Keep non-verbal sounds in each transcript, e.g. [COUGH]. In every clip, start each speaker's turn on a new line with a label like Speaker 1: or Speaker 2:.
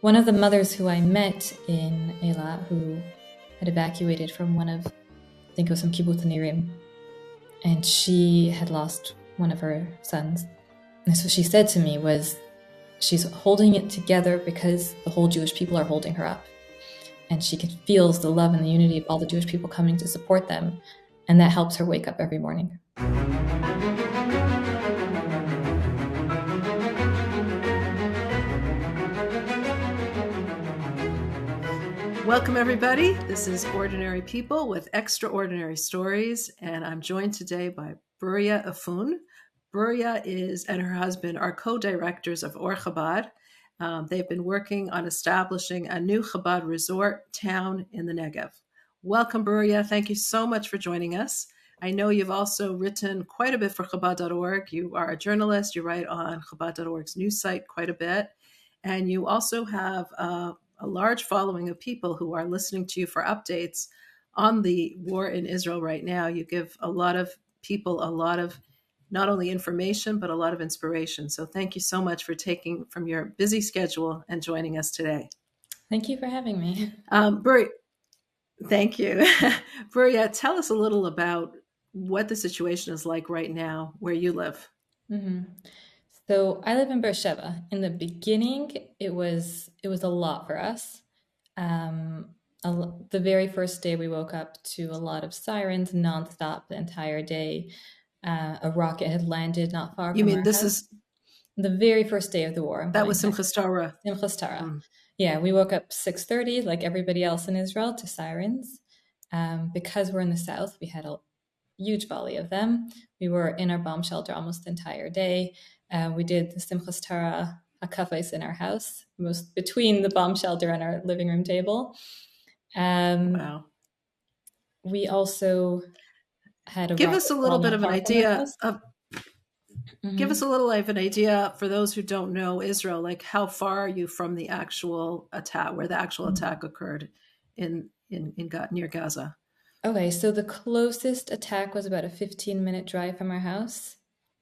Speaker 1: one of the mothers who I met in Eilat, who had evacuated from one of, I think it was some kibbutz Nirim, and she had lost one of her sons. And so she said to me was, she's holding it together because the whole Jewish people are holding her up. And she feels the love and the unity of all the Jewish people coming to support them. And that helps her wake up every morning.
Speaker 2: Welcome, everybody. This is Ordinary People with Extraordinary Stories, and I'm joined today by Bruria Efune. Bruria is and her husband are co-directors of Ohr Chabad. Um, they've been working on establishing a new Chabad resort town in the Negev. Welcome, Bruria. Thank you so much for joining us. I know you've also written quite a bit for Chabad.org. You are a journalist. You write on Chabad.org's news site quite a bit. And you also have a, a large following of people who are listening to you for updates on the war in Israel right now. You give a lot of people a lot of not only information, but a lot of inspiration. So thank you so much for taking from your busy schedule and joining us today.
Speaker 1: Thank you for having me. [LAUGHS]
Speaker 2: Um, thank you. [LAUGHS] Bruria, tell us a little about what the situation is like right now where you live.
Speaker 1: Mm-hmm. So I live in Beersheba. In the beginning, it was it was a lot for us. Um, a, the very first day, we woke up to a lot of sirens nonstop the entire day uh, a rocket had landed not far.
Speaker 2: You mean this house. is
Speaker 1: the very first day of the war?
Speaker 2: That was Simchas Torah.
Speaker 1: Simchas Torah. Mm. Yeah, we woke up six thirty, like everybody else in Israel, to sirens. Um, because we're in the south, we had a huge volley of them. We were in our bomb shelter almost the entire day. Uh, we did the Simchas Torah hakafais in our house, most between the bomb shelter and our living room table. Um, wow. We also had a
Speaker 2: give us a little bit of an idea of mm-hmm. give us a little of an idea for those who don't know Israel, like how far are you from the actual attack, where the actual mm-hmm. attack occurred in in in near Gaza?
Speaker 1: Okay, so the closest attack was about a 15 minute drive from our house.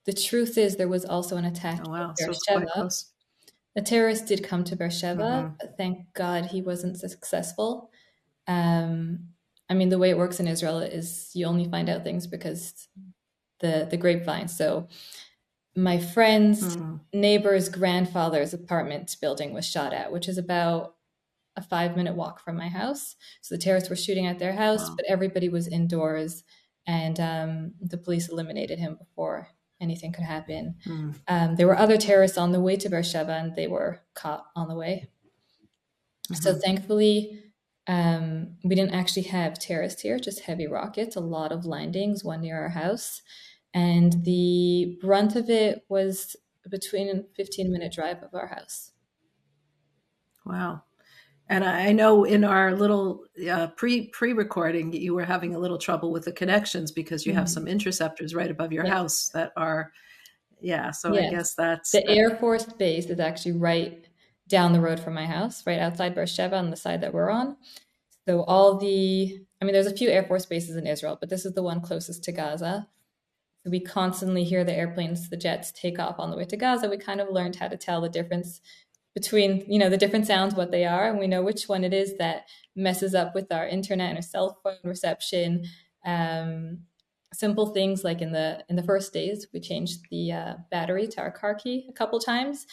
Speaker 1: The truth is, there was also an attack
Speaker 2: oh, wow. So
Speaker 1: a terrorist did come to Beersheba, mm-hmm. but thank God he wasn't successful. Um, I mean, the way it works in Israel is you only find out things because the the grapevine. So my friend's mm. neighbor's grandfather's apartment building was shot at, which is about a five minute walk from my house. So the terrorists were shooting at their house, wow. but everybody was indoors, and um, the police eliminated him before anything could happen. Mm. Um, there were other terrorists on the way to Beersheba, and they were caught on the way. Mm-hmm. So thankfully, um, we didn't actually have terrorists here, just heavy rockets, a lot of landings, one near our house. And the brunt of it was between a 15 minute drive of our house.
Speaker 2: Wow. And I know in our little uh, pre pre recording, you were having a little trouble with the connections because you mm-hmm. have some interceptors right above your house that are, yeah. So I guess that's
Speaker 1: the Air Force base is actually right down the road from my house, right outside Beersheba on the side that we're on. So all the, I mean, there's a few Air Force bases in Israel, but this is the one closest to Gaza. So we constantly hear the airplanes, the jets take off on the way to Gaza. We kind of learned how to tell the difference between, you know, the different sounds, what they are, and we know which one it is that messes up with our internet and our cell phone reception. Um, simple things like in the in the first days, we changed the uh, battery to our car key a couple times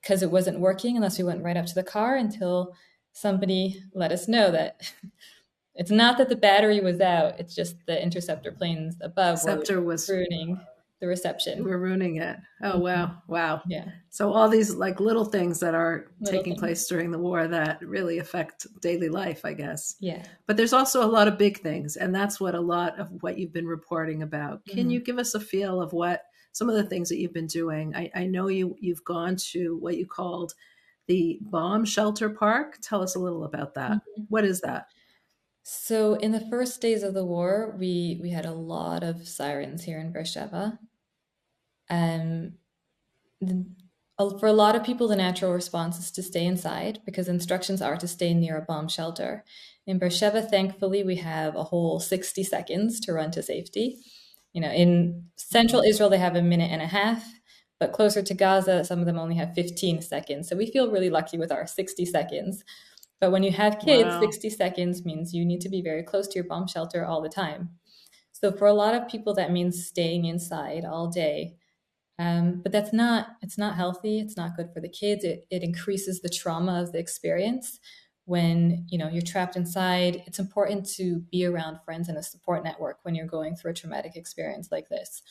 Speaker 1: because it wasn't working unless we went right up to the car until somebody let us know that [LAUGHS] it's not that the battery was out; it's just the interceptor planes above
Speaker 2: interceptor was
Speaker 1: ruining the reception.
Speaker 2: We're ruining it. Oh wow, mm-hmm. wow.
Speaker 1: Yeah.
Speaker 2: So all these like little things that are little taking things. place during the war that really affect daily life, I guess.
Speaker 1: Yeah.
Speaker 2: But there's also a lot of big things, and that's what a lot of what you've been reporting about. Can mm-hmm. you give us a feel of what some of the things that you've been doing. I, I know you you've gone to what you called the bomb shelter park. Tell us a little about that. Mm-hmm. What is that?
Speaker 1: So in the first days of the war, we we had a lot of sirens here in Beersheba. Um, the, for a lot of people, the natural response is to stay inside because instructions are to stay near a bomb shelter. In Beersheba, thankfully, we have a whole 60 seconds to run to safety. You know, in central Israel, they have a minute and a half, But closer to Gaza, some of them only have 15 seconds. So we feel really lucky with our 60 seconds. But when you have kids, wow. 60 seconds means you need to be very close to your bomb shelter all the time. So for a lot of people, that means staying inside all day. Um, but that's not it's not healthy. It's not good for the kids. It, it increases the trauma of the experience when you know you're trapped inside. It's important to be around friends and a support network when you're going through a traumatic experience like this.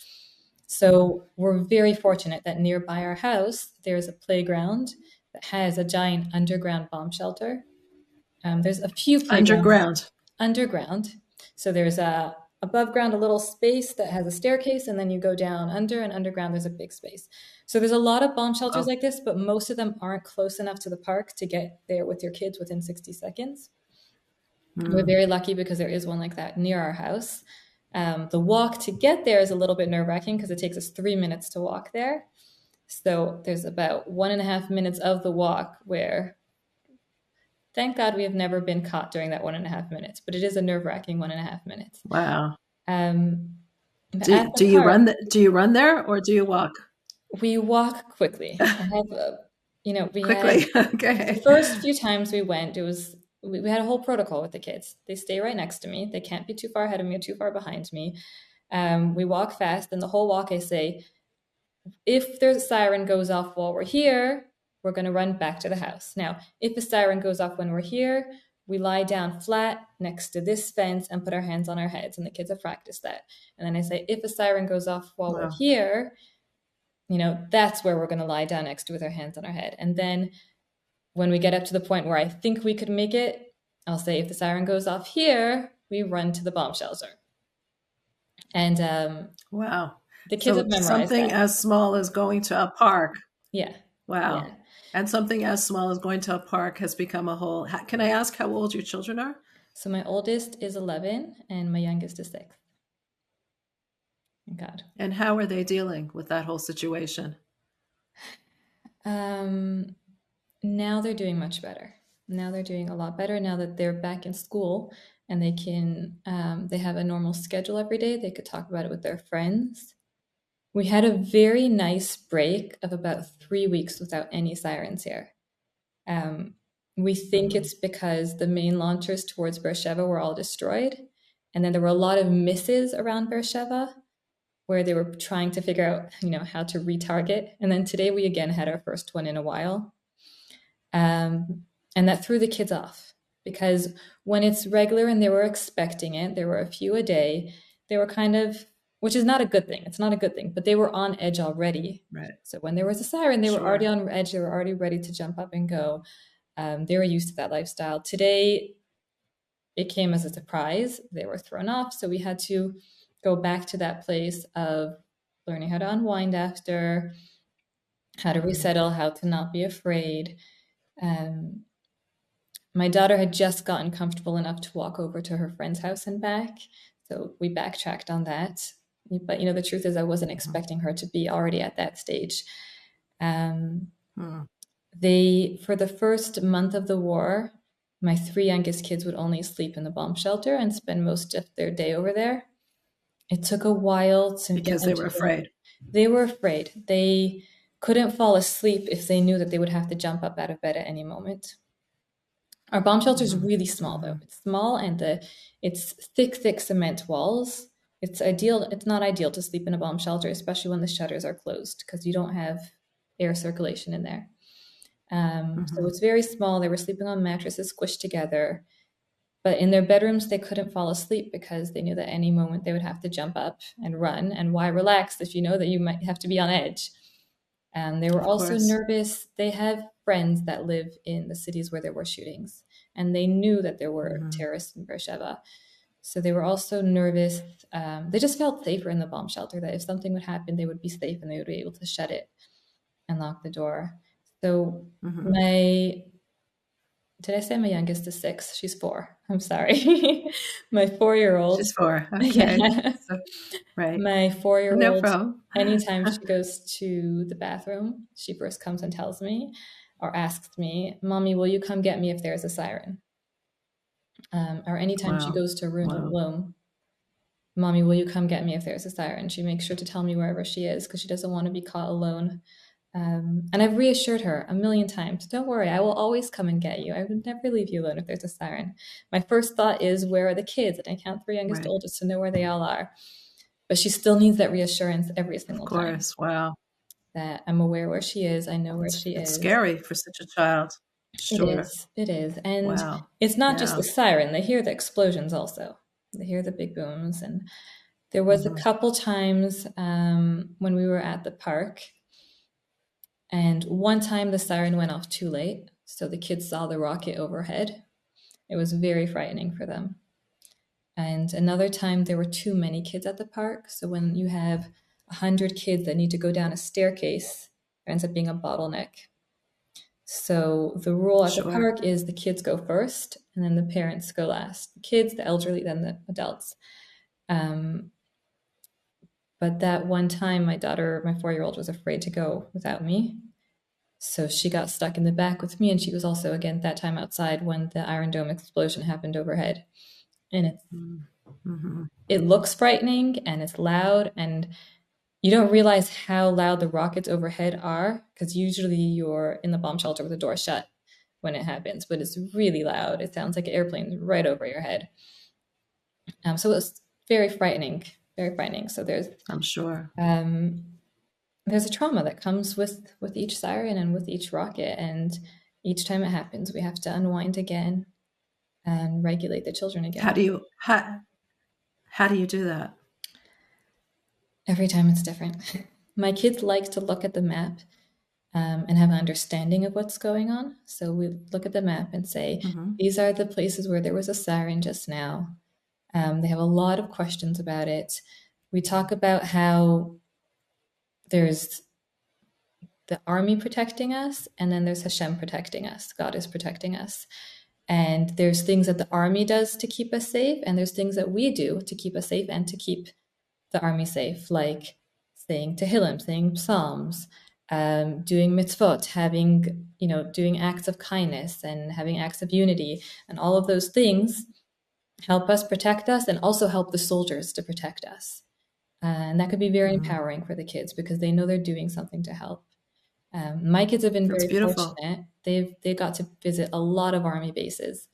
Speaker 1: So we're very fortunate that nearby our house there's a playground that has a giant underground bomb shelter um, there's a few
Speaker 2: underground.
Speaker 1: Underground. So there's a above ground a little space that has a staircase, and then you go down under, and underground there's a big space. So there's a lot of bomb shelters oh. like this, but most of them aren't close enough to the park to get there with your kids within 60 seconds. Mm. We're very lucky because there is one like that near our house. Um, the walk to get there is a little bit nerve wracking because it takes us three minutes to walk there. So there's about one and a half minutes of the walk where Thank God we have never been caught during that one and a half minutes, but it is a nerve wracking one and a half minutes.
Speaker 2: Wow. Um, do, do you run? The, do you run there or do you walk?
Speaker 1: We walk quickly. [LAUGHS] I have, a, you know, we
Speaker 2: quickly. Had, [LAUGHS] okay.
Speaker 1: The first few times we went, it was we, we had a whole protocol with the kids. They stay right next to me. They can't be too far ahead of me or too far behind me. Um, we walk fast, and the whole walk I say, if there's a siren goes off while we're here, we're going to run back to the house. Now, if a siren goes off when we're here, we lie down flat next to this fence and put our hands on our heads. And the kids have practiced that. And then I say, if a siren goes off while wow. we're here, you know, that's where we're going to lie down next to with our hands on our head. And then when we get up to the point where I think we could make it, I'll say, if the siren goes off here, we run to the bomb shelter. And um,
Speaker 2: wow,
Speaker 1: the kids so have memorized
Speaker 2: something
Speaker 1: that.
Speaker 2: as small as going to a park.
Speaker 1: Yeah.
Speaker 2: Wow. Yeah. And something as small as going to a park has become a whole. Can I ask how old your children are?
Speaker 1: So my oldest is 11 and my youngest is six. God.
Speaker 2: And how are they dealing with that whole situation?
Speaker 1: Um, now they're doing much better. Now they're doing a lot better now that they're back in school and they can um, they have a normal schedule every day. They could talk about it with their friends. We had a very nice break of about three weeks without any sirens here. Um, we think it's because the main launchers towards Beersheba were all destroyed. And then there were a lot of misses around Beersheba where they were trying to figure out, you know, how to retarget. And then today we again had our first one in a while. Um, and that threw the kids off because when it's regular and they were expecting it, there were a few a day, they were kind of which is not a good thing. It's not a good thing, but they were on edge already.
Speaker 2: Right.
Speaker 1: So when there was a siren, they sure. were already on edge. They were already ready to jump up and go. Um, they were used to that lifestyle. Today, it came as a surprise. They were thrown off. So we had to go back to that place of learning how to unwind after, how to resettle, how to not be afraid. Um, my daughter had just gotten comfortable enough to walk over to her friend's house and back. So we backtracked on that but you know the truth is i wasn't expecting her to be already at that stage. Um, hmm. they for the first month of the war my three youngest kids would only sleep in the bomb shelter and spend most of their day over there. It took a while to
Speaker 2: because they were afraid.
Speaker 1: They were afraid. They couldn't fall asleep if they knew that they would have to jump up out of bed at any moment. Our bomb shelter is mm-hmm. really small though. It's small and the it's thick thick cement walls it's ideal it's not ideal to sleep in a bomb shelter especially when the shutters are closed because you don't have air circulation in there um, mm-hmm. so it's very small they were sleeping on mattresses squished together but in their bedrooms they couldn't fall asleep because they knew that any moment they would have to jump up and run and why relax if you know that you might have to be on edge and they were of also course. nervous they have friends that live in the cities where there were shootings and they knew that there were mm-hmm. terrorists in beersheba so they were also nervous. Um, they just felt safer in the bomb shelter that if something would happen, they would be safe and they would be able to shut it and lock the door. So mm-hmm. my did I say my youngest is six? She's four. [LAUGHS] I'm sorry. [LAUGHS] my four year old.
Speaker 2: She's four. [LAUGHS] Okay. Yeah. So, right.
Speaker 1: My four year old. No problem. anytime she goes to the bathroom, she first comes and tells me or asks me, Mommy, will you come get me if there's a siren? Um, or anytime wow. she goes to a room wow. bloom, Mommy, will you come get me if there's a siren? She makes sure to tell me wherever she is because she doesn't want to be caught alone. Um, and I've reassured her a million times don't worry, I will always come and get you. I would never leave you alone if there's a siren. My first thought is, where are the kids? And I count three youngest right. to oldest to know where they all are. But she still needs that reassurance every single
Speaker 2: time. Of course, time, wow.
Speaker 1: That I'm aware where she is, I know where
Speaker 2: it's,
Speaker 1: she
Speaker 2: it's
Speaker 1: is.
Speaker 2: scary for such a child.
Speaker 1: Sure. It is. It is. And wow. it's not yeah. just the siren, they hear the explosions also. They hear the big booms. And there was mm-hmm. a couple times um, when we were at the park and one time the siren went off too late, so the kids saw the rocket overhead. It was very frightening for them. And another time there were too many kids at the park. So when you have 100 kids that need to go down a staircase, there ends up being a bottleneck. So the rule at sure. the park is the kids go first and then the parents go last. The kids, the elderly, then the adults. Um, but that one time, my daughter, my four year old, was afraid to go without me. So she got stuck in the back with me. And she was also, again, that time outside when the Iron Dome explosion happened overhead. And it's, mm-hmm. it looks frightening and it's loud. And you don't realize how loud the rockets overhead are because usually you're in the bomb shelter with the door shut when it happens, but it's really loud. It sounds like an airplane right over your head. Um, so it was very frightening very frightening. So there's,
Speaker 2: I'm sure,
Speaker 1: um, there's a trauma that comes with with each siren and with each rocket, and each time it happens, we have to unwind again and regulate the children again.
Speaker 2: How do you how how do you do that?
Speaker 1: Every time it's different. [LAUGHS] My kids like to look at the map um, and have an understanding of what's going on. So we look at the map and say, mm-hmm. these are the places where there was a siren just now. Um, they have a lot of questions about it. We talk about how there's the army protecting us, and then there's Hashem protecting us. God is protecting us. And there's things that the army does to keep us safe, and there's things that we do to keep us safe and to keep the army safe, like saying Tehillim, saying Psalms, um, doing mitzvot, having, you know, doing acts of kindness and having acts of unity, and all of those things help us protect us and also help the soldiers to protect us. Uh, and that could be very mm-hmm. empowering for the kids because they know they're doing something to help. Um, my kids have been That's very beautiful. fortunate. They've they got to visit a lot of army bases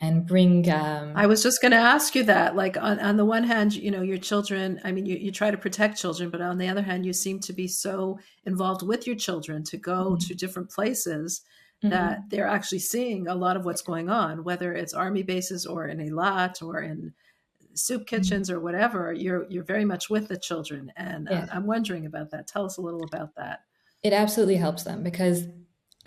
Speaker 1: and bring. Um,
Speaker 2: I was just going to ask you that. Like on on the one hand, you know, your children. I mean, you you try to protect children, but on the other hand, you seem to be so involved with your children to go mm-hmm. to different places mm-hmm. that they're actually seeing a lot of what's going on, whether it's army bases or in Eilat or in soup mm-hmm. kitchens mm-hmm. or whatever. You're you're very much with the children, and yeah. uh, I'm wondering about that. Tell us a little about that.
Speaker 1: It absolutely helps them because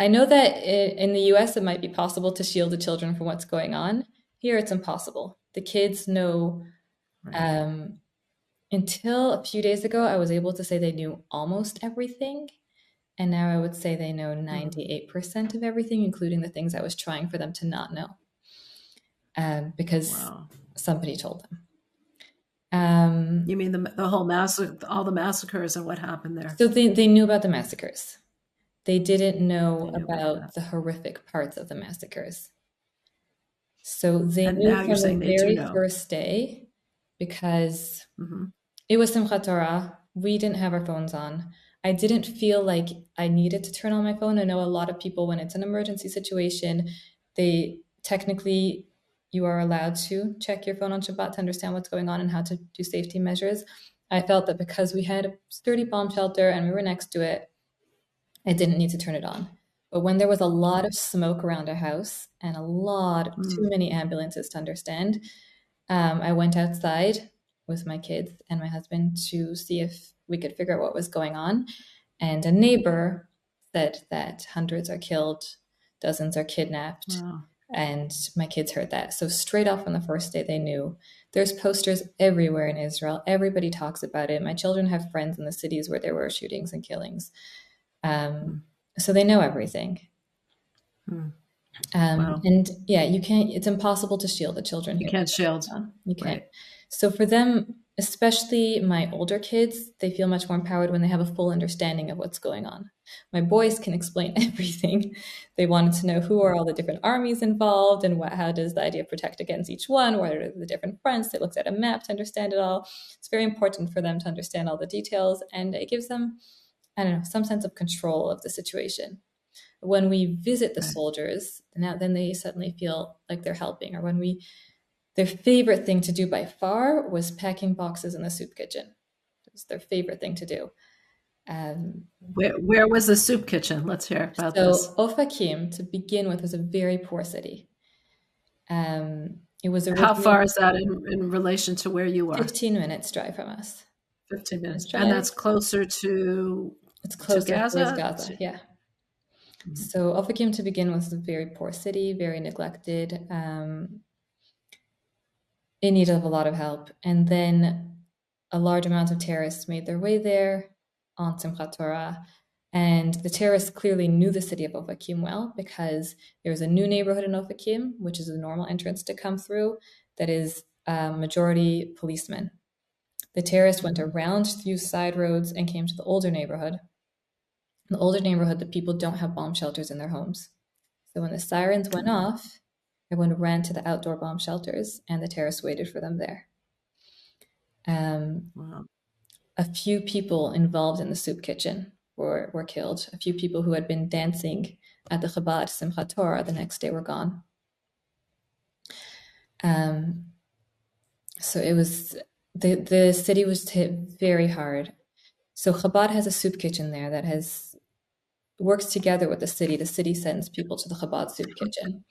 Speaker 1: I know that in the U.S. it might be possible to shield the children from what's going on. Here, it's impossible. The kids know. Right. Um, until a few days ago, I was able to say they knew almost everything. And now I would say they know 98% mm-hmm. of everything, including the things I was trying for them to not know. Um, because wow. somebody told them.
Speaker 2: Um, you mean the, the whole massacre, all the massacres and what happened there?
Speaker 1: So they, they knew about the massacres. They didn't know about the horrific parts of the massacres. So they and knew from the very first day because mm-hmm. it was Simchat Torah. We didn't have our phones on. I didn't feel like I needed to turn on my phone. I know a lot of people, when it's an emergency situation, they technically you are allowed to check your phone on Shabbat to understand what's going on and how to do safety measures. I felt that because we had a sturdy bomb shelter and we were next to it, I didn't need to turn it on. But when there was a lot of smoke around our house and a lot, mm. too many ambulances to understand, um, I went outside with my kids and my husband to see if we could figure out what was going on. And a neighbor said that hundreds are killed, dozens are kidnapped. Wow. And my kids heard that. So, straight off on the first day, they knew. There's posters everywhere in Israel. Everybody talks about it. My children have friends in the cities where there were shootings and killings. Um, so, they know everything. Hmm. Um, wow. And yeah, you can't, it's impossible to shield the children.
Speaker 2: You can't shield.
Speaker 1: You can't. Right. So, for them, especially my older kids, they feel much more empowered when they have a full understanding of what's going on. My boys can explain [LAUGHS] everything. They wanted to know who are all the different armies involved and what, how does the IDF protect against each one? What are the different fronts? They looked at a map to understand it all. It's very important for them to understand all the details, and it gives them, I don't know, some sense of control of the situation. When we visit the soldiers, now then they suddenly feel like they're helping, or when we their favorite thing to do by far was packing boxes in the soup kitchen. It was their favorite thing to do. Um,
Speaker 2: where, where was the soup kitchen? Let's hear about
Speaker 1: so
Speaker 2: this.
Speaker 1: Ofakim, to begin with, was a very poor city. Um, it was a
Speaker 2: How far is that in, in relation to where you are?
Speaker 1: 15 minutes drive from us.
Speaker 2: 15 minutes. Drive. And that's closer to
Speaker 1: It's closer
Speaker 2: to Gaza?
Speaker 1: Gaza, yeah. Mm-hmm. So Ofakim, to begin with, was a very poor city, very neglected. Um, in need of a lot of help. And then a large amount of terrorists made their way there on Simchat Torah. And the terrorists clearly knew the city of Ofakim well because there was a new neighborhood in Ofakim, which is a normal entrance to come through, that is a majority policemen. The terrorists went around through side roads and came to the older neighborhood. In the older neighborhood, the people don't have bomb shelters in their homes. So when the sirens went off, Everyone ran to the outdoor bomb shelters, and the terrorists waited for them there. Um, wow. A few people involved in the soup kitchen were, were killed. A few people who had been dancing at the Chabad Simchat Torah the next day were gone. Um, so it was the the city was hit very hard. So Chabad has a soup kitchen there that has works together with the city. The city sends people to the Chabad soup kitchen.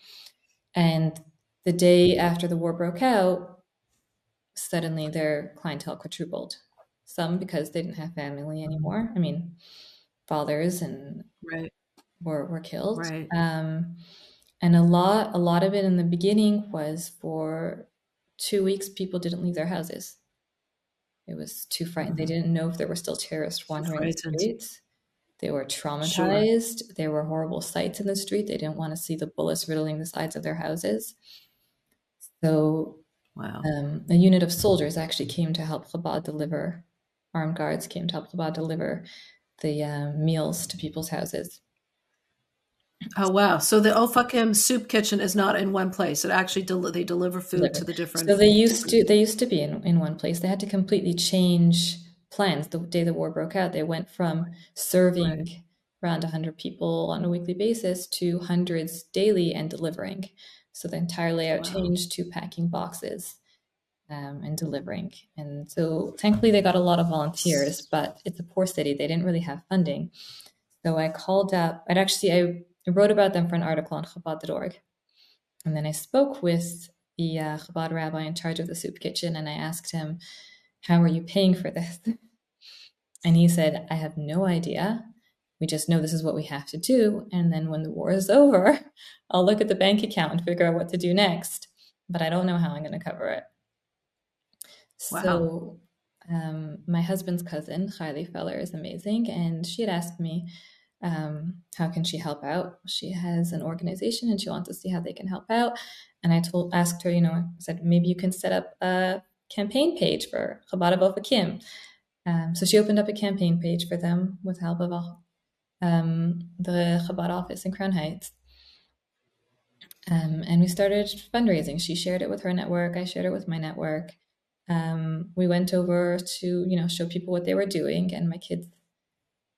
Speaker 1: And the day after the war broke out, suddenly their clientele quadrupled. Some because they didn't have family anymore. I mean, fathers and
Speaker 2: right.
Speaker 1: were were killed.
Speaker 2: Right.
Speaker 1: Um, and a lot a lot of it in the beginning was for two weeks people didn't leave their houses. It was too frightened. Mm-hmm. They didn't know if there were still terrorists wandering the streets. They were traumatized. Sure. There were horrible sights in the street. They didn't want to see the bullets riddling the sides of their houses. So,
Speaker 2: wow.
Speaker 1: um, a unit of soldiers actually came to help Chabad deliver, armed guards came to help Chabad deliver the uh, meals to people's houses.
Speaker 2: Oh wow! So the Ofakim soup kitchen is not in one place. It actually del- they deliver food deliver. to the different.
Speaker 1: So they used to they used to be in, in one place. They had to completely change plans the day the war broke out. They went from serving right. around 100 people on a weekly basis to hundreds daily and delivering. So the entire layout wow. changed to packing boxes um, and delivering. And so thankfully they got a lot of volunteers, but it's a poor city. They didn't really have funding. So I called up, I'd actually, I wrote about them for an article on Chabad.org. And then I spoke with the uh, Chabad rabbi in charge of the soup kitchen and I asked him, how are you paying for this? [LAUGHS] And he said, I have no idea. We just know this is what we have to do. And then when the war is [LAUGHS] over, I'll look at the bank account and figure out what to do next. But I don't know how I'm going to cover it. Wow. So, um, my husband's cousin, Kylie Feller, is amazing. And she had asked me, um, how can she help out? She has an organization and she wants to see how they can help out. And I told, asked her, you know, I said, maybe you can set up a campaign page for Chabad of Ofakim. Um, so she opened up a campaign page for them with help of um, the Chabad office in Crown Heights. Um, and we started fundraising. She shared it with her network. I shared it with my network. Um, we went over to, you know, show people what they were doing. And my kids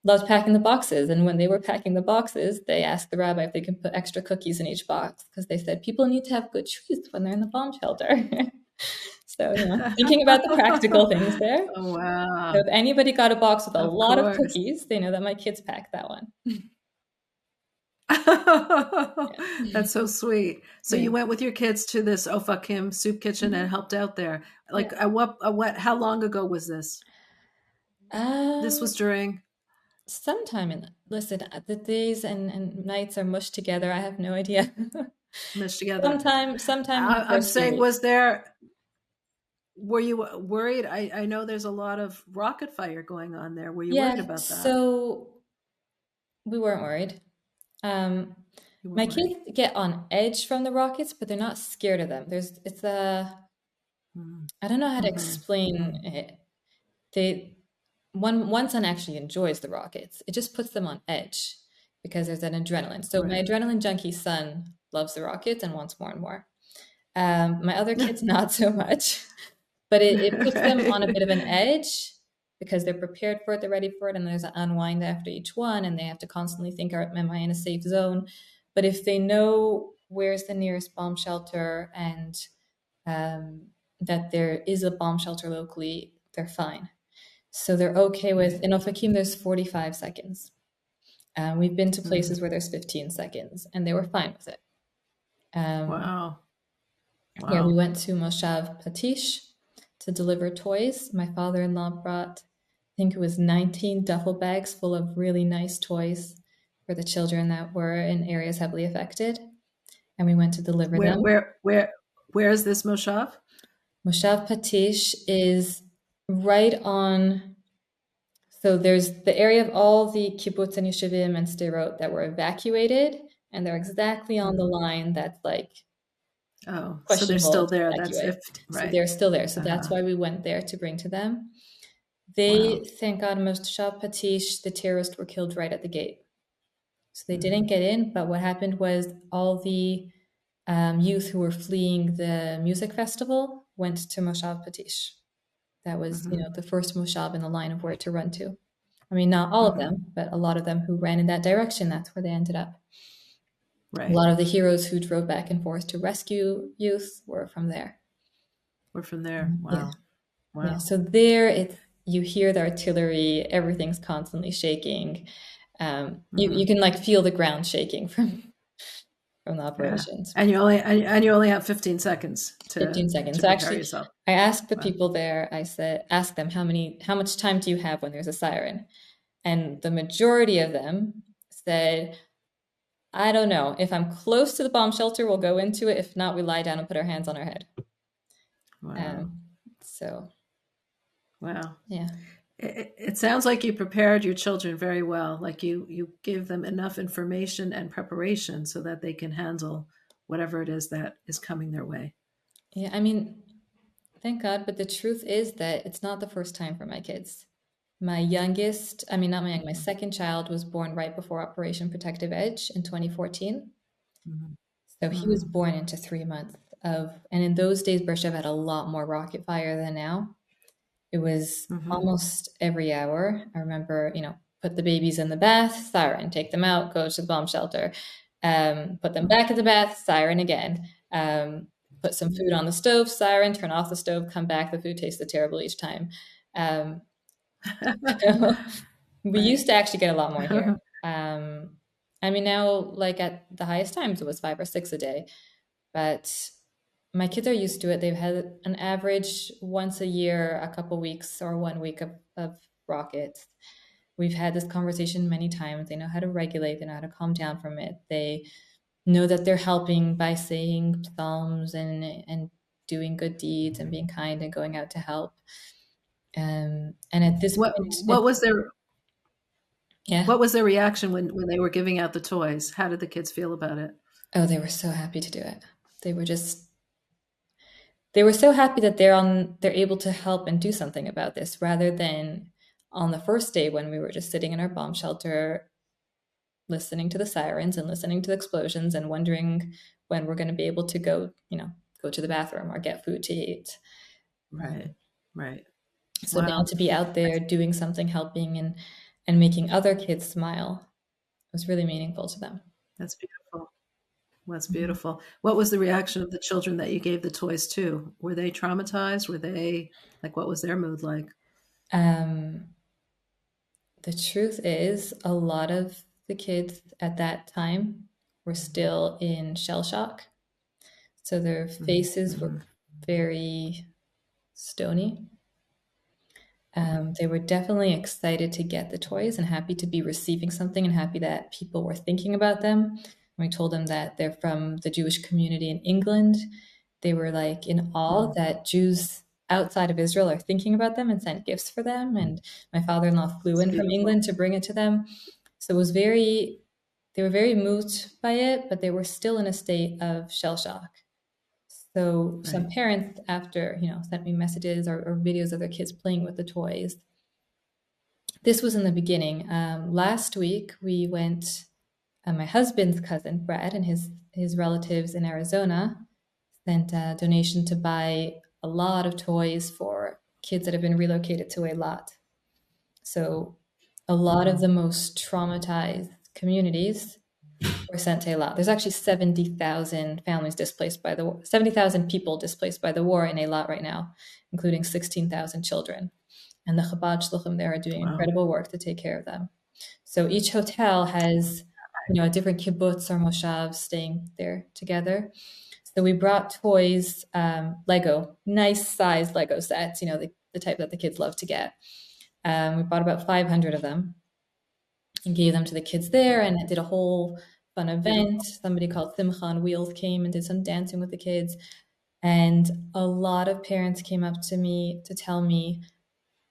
Speaker 1: loved packing the boxes. And when they were packing the boxes, they asked the rabbi if they could put extra cookies in each box because they said people need to have good treats when they're in the bomb shelter. [LAUGHS] So, you [LAUGHS] know, thinking about the practical things there. [LAUGHS]
Speaker 2: Oh, wow.
Speaker 1: So if anybody got a box with a of lot course. of cookies, they know that my kids packed that one. [LAUGHS]
Speaker 2: That's so sweet. So yeah. you went with your kids to this Ofakim soup kitchen mm-hmm. and helped out there. Like, yeah. what, what, how long ago was this?
Speaker 1: Um,
Speaker 2: this was during
Speaker 1: sometime in listen the days and, and nights are mushed together i have no idea
Speaker 2: mushed together
Speaker 1: sometime sometime
Speaker 2: I, i'm saying was there were you worried? I, I know there's a lot of rocket fire going on there. Were you yeah, worried about that?
Speaker 1: So we weren't worried. Um, my worried. kids get on edge from the rockets, but they're not scared of them. There's it's a mm-hmm. I don't know how to mm-hmm. explain it. They one one son actually enjoys the rockets. It just puts them on edge because there's an adrenaline. So right. my adrenaline junkie son loves the rockets and wants more and more. Um, my other kids [LAUGHS] not so much, but it, it puts them on a [LAUGHS] bit of an edge because they're prepared for it, they're ready for it, and there's an unwind after each one, and they have to constantly think, am I in a safe zone? But if they know where's the nearest bomb shelter and um, that there is a bomb shelter locally, they're fine. So they're okay with, in Ofakim, there's 45 seconds. Um, we've been to hmm. places where there's 15 seconds and they were fine with it.
Speaker 2: Um, wow.
Speaker 1: wow. Yeah, we went to Moshav Patish to deliver toys. My father in law brought, I think it was 19 duffel bags full of really nice toys for the children that were in areas heavily affected. And we went to deliver
Speaker 2: where,
Speaker 1: them.
Speaker 2: Where, where, where is this Moshav?
Speaker 1: Moshav Patish is right on. So there's the area of all the kibbutz and yishuvim and sderot that were evacuated, and they're exactly on the line that's like.
Speaker 2: Oh, so they're still there. That's if
Speaker 1: right. So they're still there. So uh-huh. that's why we went there to bring to them. They, wow. thank God, Moshav Patish, the terrorists were killed right at the gate. So they didn't get in. But what happened was all the um, youth who were fleeing the music festival went to Moshav Patish. That was, mm-hmm. you know, the first Moshav in the line of where to run to. I mean, not all mm-hmm. of them, but a lot of them who ran in that direction. That's where they ended up. Right. A lot of the heroes who drove back and forth to rescue youth were from there.
Speaker 2: We're from there. Mm-hmm. Wow.
Speaker 1: Yeah. Wow. Yeah. So there, it you hear the artillery. Everything's constantly shaking. Um, you mm-hmm. you can like feel the ground shaking from from the operations.
Speaker 2: Yeah. And you only and you only have 15 seconds to
Speaker 1: 15 seconds. To so actually yourself. I asked the wow. people there, I said, ask them how many how much time do you have when there's a siren? And the majority of them said, I don't know. If I'm close to the bomb shelter, we'll go into it. If not, we lie down and put our hands on our head. Wow. Um, so
Speaker 2: Wow.
Speaker 1: Yeah
Speaker 2: it, it sounds like you prepared your children very well. Like you you give them enough information and preparation so that they can handle whatever it is that is coming their way.
Speaker 1: Yeah, I mean, thank God. But the truth is that it's not the first time for my kids. My youngest, I mean, not my young, my second child was born right before Operation Protective Edge in 2014. Mm-hmm. So he was mm-hmm. born into three months of, and in those days, Beersheba had a lot more rocket fire than now. It was mm-hmm. almost every hour. I remember, you know, put the babies in the bath, siren, take them out, go to the bomb shelter, um, put them back in the bath, siren again, um, put some food on the stove, siren, turn off the stove, come back. The food tasted terrible each time. Um, [LAUGHS] we used to actually get a lot more here. [LAUGHS] Um, I mean, now, like at the highest times, it was five or six a day. But my kids are used to it. They've had an average once a year, a couple weeks or one week of, of rockets. We've had this conversation many times. They know how to regulate, they know how to calm down from it. They know that they're helping by saying psalms and and doing good deeds and being kind and going out to help. Um, and at this
Speaker 2: what,
Speaker 1: point,
Speaker 2: what was their yeah what was their reaction when when they were giving out the toys? How did the kids feel about it?
Speaker 1: Oh, they were so happy to do it. They were just they were so happy that they're on they're able to help and do something about this rather than on the first day when we were just sitting in our bomb shelter listening to the sirens and listening to the explosions and wondering when we're going to be able to go you know go to the bathroom or get food to eat
Speaker 2: right right
Speaker 1: so wow. now to be out there doing something helping and and making other kids smile was really meaningful to them
Speaker 2: that's beautiful that's mm-hmm. beautiful. What was the reaction of the children that you gave the toys to? Were they traumatized? Were they like what was their mood like?
Speaker 1: Um the truth is a lot of the kids at that time were still in shell shock. So their mm-hmm. faces mm-hmm. were very stony. Um, they were definitely excited to get the toys and happy to be receiving something and happy that people were thinking about them When we told them that they're from the Jewish community in England, they were like in awe mm. that Jews outside of Israel are thinking about them and sent gifts for them. And my father in law flew in from England to bring it to them. So it was very, they were very moved by it, but they were still in a state of shell shock. So right. some parents, after you know, sent me messages or, or, videos of their kids playing with the toys. This was in the beginning. Um, last week we went. Uh, my husband's cousin Brad and his his relatives in Arizona sent a donation to buy a lot of toys for kids that have been relocated to Eilat. So a lot of the most traumatized communities to Eilat. There's actually 70,000 families displaced by the war, 70,000 people displaced by the war in Eilat right now, including 16,000 children. And the Chabad Shluchim there are doing wow. incredible work to take care of them. So each hotel has, you know, a different kibbutz or moshav staying there together. So we brought toys, um, Lego, nice size Lego sets, you know, the, the type that the kids love to get. Um, we bought about 500 of them and gave them to the kids there and did a whole fun event. Somebody called Simcha on Wheels came and did some dancing with the kids. And a lot of parents came up to me to tell me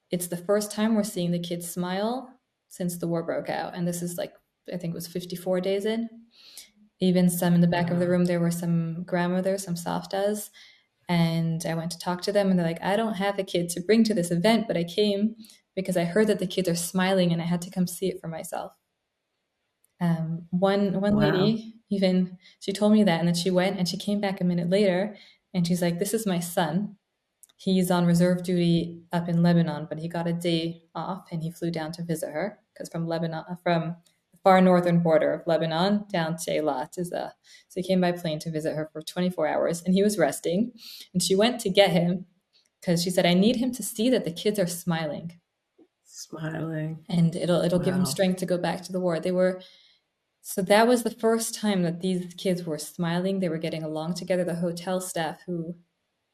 Speaker 1: it's the first time we're seeing the kids smile since the war broke out. And this is like, I think it was 54 days in. Even some in the back of the room, there were some grandmothers, some saftas. And I went to talk to them, and they're like, I don't have a kid to bring to this event, but I came because I heard that the kids are smiling and I had to come see it for myself. Um, one one wow. lady even she told me that, and then she went and she came back a minute later, and she's like, "This is my son. He's on reserve duty up in Lebanon, but he got a day off and he flew down to visit her because from Lebanon, from the far northern border of Lebanon down to Eilat is a so he came by plane to visit her for 24 hours, and he was resting, and she went to get him because she said, "I need him to see that the kids are smiling."
Speaker 2: Smiling,
Speaker 1: and it'll it'll wow. give them strength to go back to the war. They were so that was the first time that these kids were smiling. They were getting along together. The hotel staff, who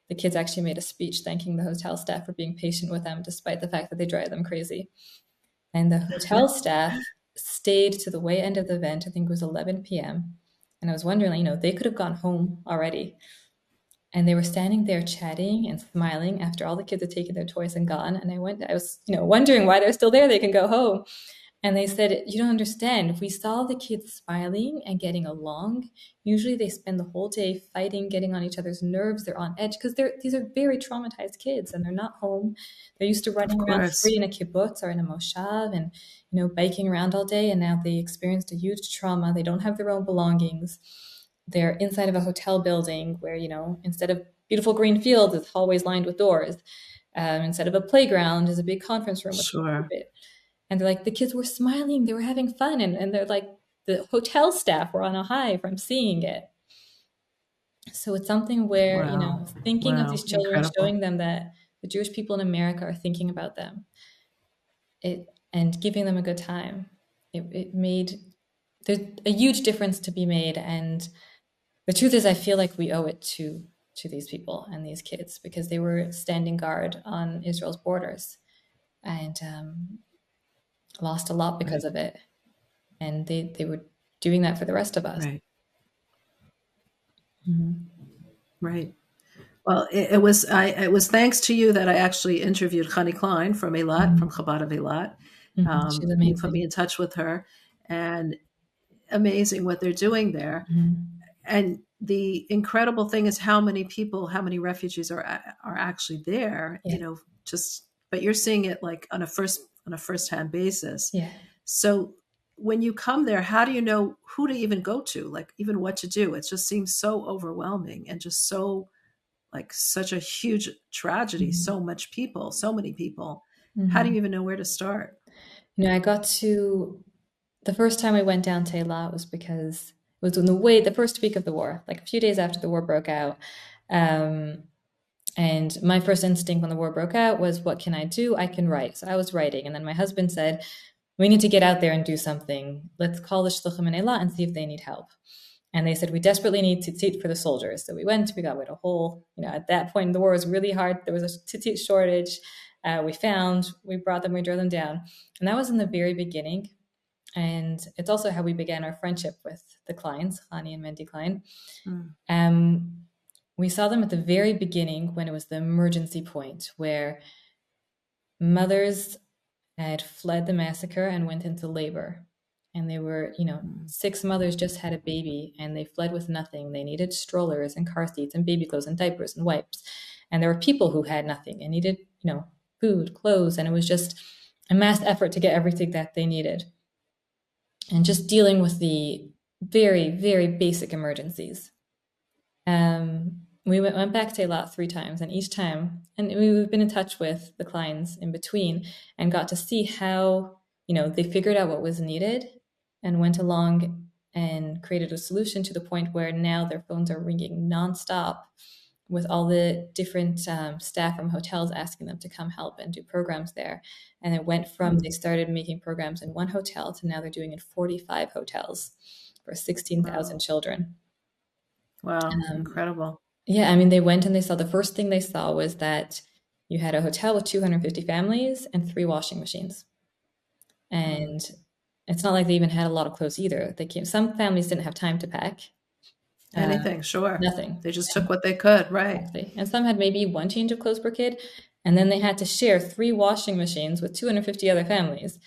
Speaker 1: the kids actually made a speech thanking the hotel staff for being patient with them, despite the fact that they drive them crazy. And the hotel [LAUGHS] staff stayed to the way end of the event. I think it was 11 p.m. And I was wondering, you know, they could have gone home already. And they were standing there chatting and smiling after all the kids had taken their toys and gone. And I went, I was, you know, wondering why they're still there. They can go home. And they said, You don't understand. If we saw the kids smiling and getting along, usually they spend the whole day fighting, getting on each other's nerves. They're on edge because they're these are very traumatized kids and they're not home. They're used to running around free in a kibbutz or in a moshav and you know biking around all day. And now they experienced a huge trauma. They don't have their own belongings. They're inside of a hotel building where you know instead of beautiful green fields, it's hallways lined with doors. Um, instead of a playground, is a big conference room with sure. and they're like the kids were smiling they were having fun and, and they're like the hotel staff were on a high from seeing it so it's something where wow. you know thinking wow. of these children Incredible. showing them that the jewish people in america are thinking about them it and giving them a good time it, it made there's a huge difference to be made and the truth is i feel like we owe it to to these people and these kids because they were standing guard on israel's borders and um, lost a lot because right. of it. And they, they were doing that for the rest of us.
Speaker 2: Right. Mm-hmm. Right. Well, it, it, was I, it was thanks to you that I actually interviewed Chani Klein from Eilat, mm-hmm. from Chabad of Eilat. Mm-hmm. Um, you put me in touch with her, and amazing what they're doing there. Mm-hmm. And the incredible thing is how many people, how many refugees are are actually there. Yeah. You know, just but you're seeing it like on a first on a first-hand basis.
Speaker 1: Yeah.
Speaker 2: So when you come there, how do you know who to even go to? Like even what to do? It just seems so overwhelming and just so like such a huge tragedy, mm-hmm. so much people, so many people. Mm-hmm. How do you even know where to start?
Speaker 1: You know, I got to the first time I went down to Eilat was because was in the way the first week of the war, like a few days after the war broke out. Um, and my first instinct when the war broke out was, what can I do? I can write. So I was writing. And then my husband said, we need to get out there and do something. Let's call the Shluchim and and see if they need help. And they said, we desperately need tzitzit for the soldiers. So we went, we got rid of a whole, you know, at that point, the war was really hard. There was a tzitzit shortage. Uh, we found, we brought them, we drove them down. And that was in the very beginning. And it's also how we began our friendship with the Kleins, Chani and Mendy Klein. Mm. Um, we saw them at the very beginning when it was the emergency point where mothers had fled the massacre and went into labor and they were, you know, mm. six mothers just had a baby and they fled with nothing. They needed strollers and car seats and baby clothes and diapers and wipes. And there were people who had nothing and needed, you know, food, clothes, and it was just a mass effort to get everything that they needed. And just dealing with the very, very basic emergencies. Um, we went, went back to Eilat three times, and each time, and we've been in touch with the Kleins in between and got to see how, you know, they figured out what was needed and went along and created a solution to the point where now their phones are ringing nonstop with all the different um, staff from hotels asking them to come help and do programs there. And it went from mm-hmm. they started making programs in one hotel to now they're doing in 45 hotels for 16,000 wow. children.
Speaker 2: Wow, um, incredible.
Speaker 1: Yeah, I mean, they went and they saw the first thing they saw was that you had a hotel with 250 families and three washing machines. And it's not like they even had a lot of clothes either. They came, some families didn't have time to pack.
Speaker 2: Anything, uh, sure.
Speaker 1: Nothing.
Speaker 2: They just took what they could, right.
Speaker 1: Exactly. And some had maybe one change of clothes per kid. And then they had to share three washing machines with 250 other families.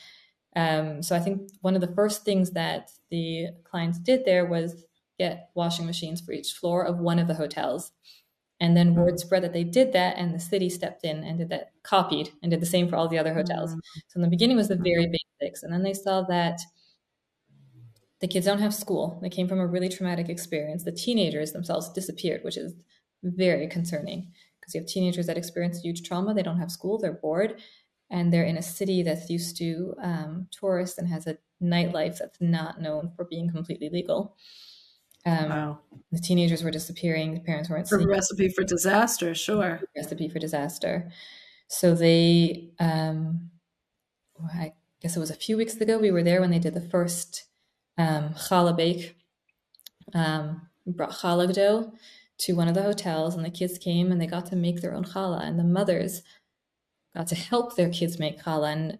Speaker 1: Um, so I think one of the first things that the Kleins did there was get washing machines for each floor of one of the hotels. And then word spread that they did that, and the city stepped in and did that, copied, and did the same for all the other hotels. So in the beginning was the very basics, and then they saw that the kids don't have school. They came from a really traumatic experience. The teenagers themselves disappeared, which is very concerning because you have teenagers that experience huge trauma. They don't have school, they're bored, and they're in a city that's used to um, tourists and has a nightlife that's not known for being completely legal. Um, wow. The teenagers were disappearing. The parents weren't.
Speaker 2: A recipe for disaster, sure.
Speaker 1: Recipe for disaster. So they, um, I guess it was a few weeks ago. We were there when they did the first um, challah bake. Um, brought challah dough to one of the hotels, and the kids came and they got to make their own challah, and the mothers got to help their kids make challah. And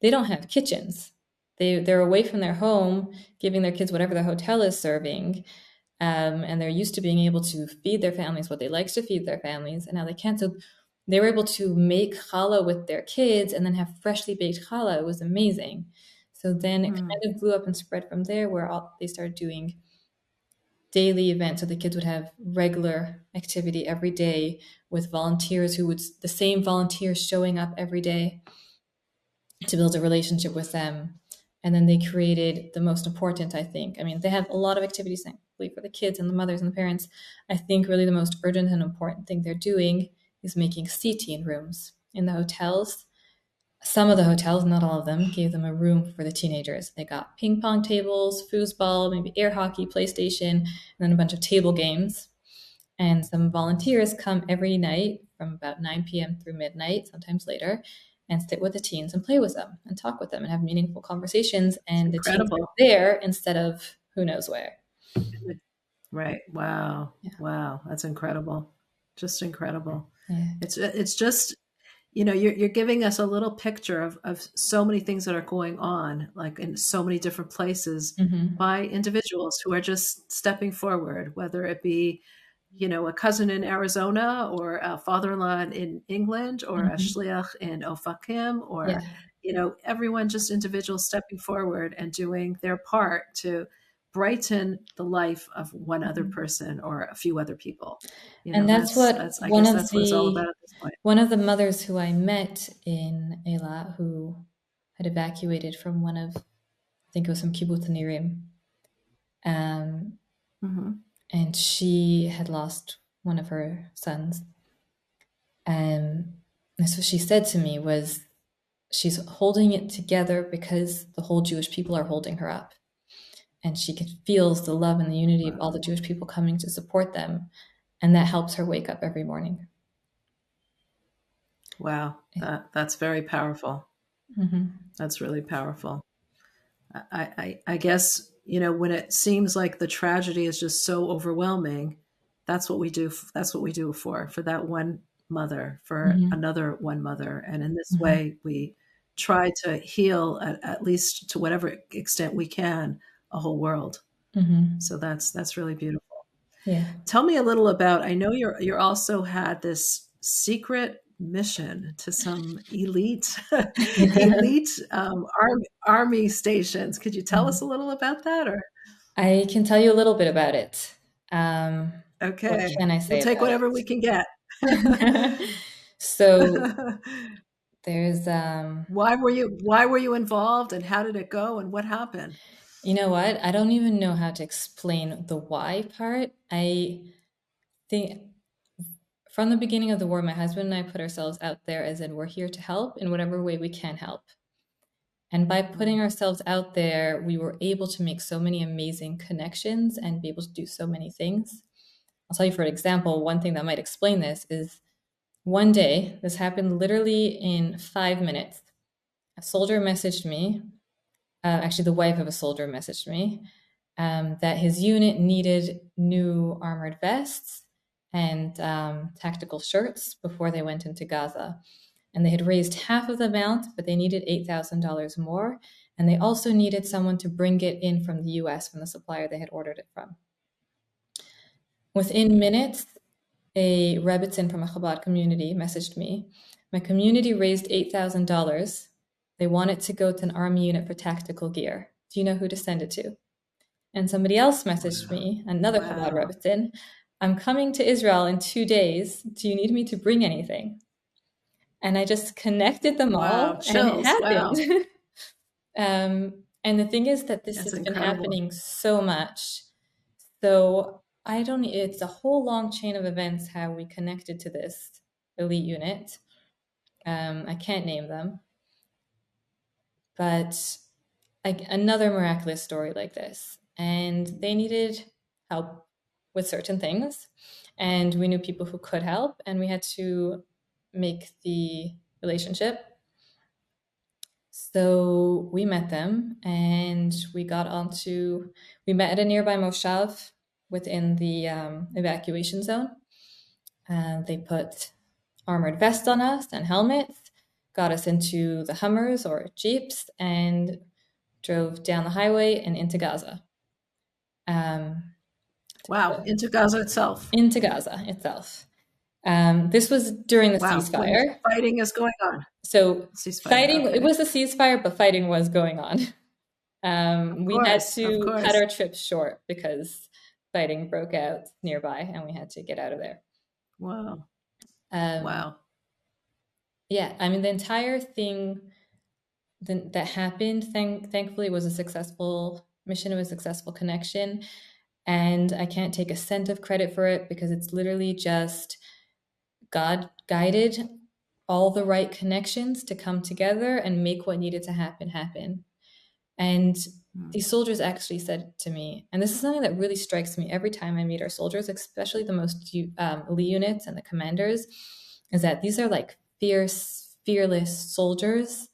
Speaker 1: they don't have kitchens; they they're away from their home, giving their kids whatever the hotel is serving. Um, and they're used to being able to feed their families what they like to feed their families, and now they can't. So they were able to make challah with their kids and then have freshly baked challah. It was amazing. So then it mm. kind of blew up and spread from there, where all, they started doing daily events. So the kids would have regular activity every day with volunteers who would the same volunteers showing up every day to build a relationship with them. And then they created the most important, I think. I mean, they have a lot of activities thankfully for the kids and the mothers and the parents. I think really the most urgent and important thing they're doing is making seating rooms in the hotels some of the hotels, not all of them, gave them a room for the teenagers. They got ping pong tables, foosball, maybe air hockey, PlayStation, and then a bunch of table games. And some volunteers come every night from about 9 p.m. through midnight, sometimes later, and sit with the teens and play with them and talk with them and have meaningful conversations. And the teens are there instead of who knows where.
Speaker 2: Right. Wow. Yeah. Wow. That's incredible. Just incredible. Yeah. It's uh, it's just you know you're, you're giving us a little picture of, of so many things that are going on like in so many different places mm-hmm. by individuals who are just stepping forward whether it be you know a cousin in arizona or a father-in-law in england or mm-hmm. a shliach in ofakim or yeah. you know everyone just individuals stepping forward and doing their part to brighten the life of one other mm-hmm. person or a few other people.
Speaker 1: You know, and that's, that's what that's, one of the one of the mothers who I met in Eilat who had evacuated from one of I think it was from Kibbutz Nirim. Um, mm-hmm. and she had lost one of her sons. Um, and so she said to me was she's holding it together because the whole Jewish people are holding her up and she feels the love and the unity of all the Jewish people coming to support them, and that helps her wake up every morning.
Speaker 2: Wow, that, that's very powerful. Mm-hmm. That's really powerful. I, I, I guess you know when it seems like the tragedy is just so overwhelming, that's what we do. That's what we do for for that one mother, for mm-hmm. another one mother, and in this mm-hmm. way we try to heal at, at least to whatever extent we can a whole world. Mm-hmm. So that's that's really beautiful.
Speaker 1: Yeah.
Speaker 2: Tell me a little about. I know you're you're also had this secret mission to some elite [LAUGHS] elite um, army, army stations. Could you tell mm-hmm. us a little about that? Or
Speaker 1: I can tell you a little bit about it. Um,
Speaker 2: okay, can I say? We'll take whatever it? we can get. [LAUGHS]
Speaker 1: so [LAUGHS] there's um,
Speaker 2: why were you why were you involved and how did it go and what happened?
Speaker 1: You know what? I don't even know how to explain the why part. I think from the beginning of the war, my husband and I put ourselves out there as in we're here to help in whatever way we can help. And by putting ourselves out there, we were able to make so many amazing connections and be able to do so many things. I'll tell you for an example, one thing that might explain this is one day, this happened literally in five minutes. A soldier messaged me, uh, actually, the wife of a soldier messaged me, um, that his unit needed new armored vests and um, tactical shirts before they went into Gaza. And they had raised half of the amount, but they needed $8,000 more. And they also needed someone to bring it in from the US, from the supplier they had ordered it from. Within minutes, a Rebbetzin from a Chabad community messaged me. My community raised $8,000. They want it to go to an army unit for tactical gear. Do you know who to send it to? And somebody else messaged me, another wow. Chabad Rebbetzin. I'm coming to Israel in two days. Do you need me to bring anything? And I just connected them wow, all, chills. and it happened. Wow. [LAUGHS] um, and the thing is that this That's has incredible. been happening so much. So I don't. It's a whole long chain of events how we connected to this elite unit. Um, I can't name them, but I, another miraculous story like this, and they needed help with certain things. And we knew people who could help, and we had to make the relationship. So we met them and we got onto, we met at a nearby Moshav within the um, evacuation zone. And they put armored vests on us and helmets, got us into the Hummers or Jeeps, and drove down the highway and into Gaza. Um,
Speaker 2: Wow, into Gaza itself.
Speaker 1: Into Gaza itself. Um, this was during the wow. ceasefire.
Speaker 2: When fighting is going on.
Speaker 1: So ceasefire, fighting, okay. it was a ceasefire, but fighting was going on. [LAUGHS] Um, we had to cut our trip short because fighting broke out nearby and we had to get out of there.
Speaker 2: Wow. Um, wow.
Speaker 1: Yeah, I mean, the entire thing that, that happened, thank, thankfully, was a successful mission, it was a successful connection. And I can't take a cent of credit for it because it's literally just God guided all the right connections to come together and make what needed to happen happen. And mm. these soldiers actually said to me, and this is something that really strikes me every time I meet our soldiers, especially the most um, elite units and the commanders, is that these are like fierce, fearless soldiers,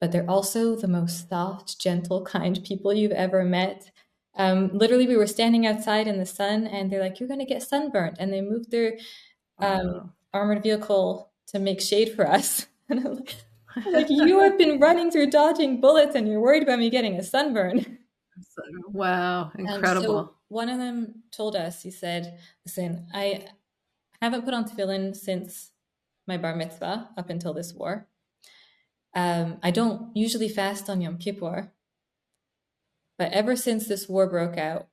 Speaker 1: but they're also the most soft, gentle, [LAUGHS] kind people you've ever met. Um, literally, we were standing outside in the sun, and they're like, "You're going to get sunburnt," and they moved their um, armored vehicle to make shade for us. [LAUGHS] like, [LAUGHS] you have been running through dodging bullets, and you're worried about me getting a sunburn.
Speaker 2: Wow, incredible! So
Speaker 1: one of them told us, he said, "Listen, I haven't put on tefillin since my bar mitzvah up until this war. Um, I don't usually fast on Yom Kippur." But ever since this war broke out,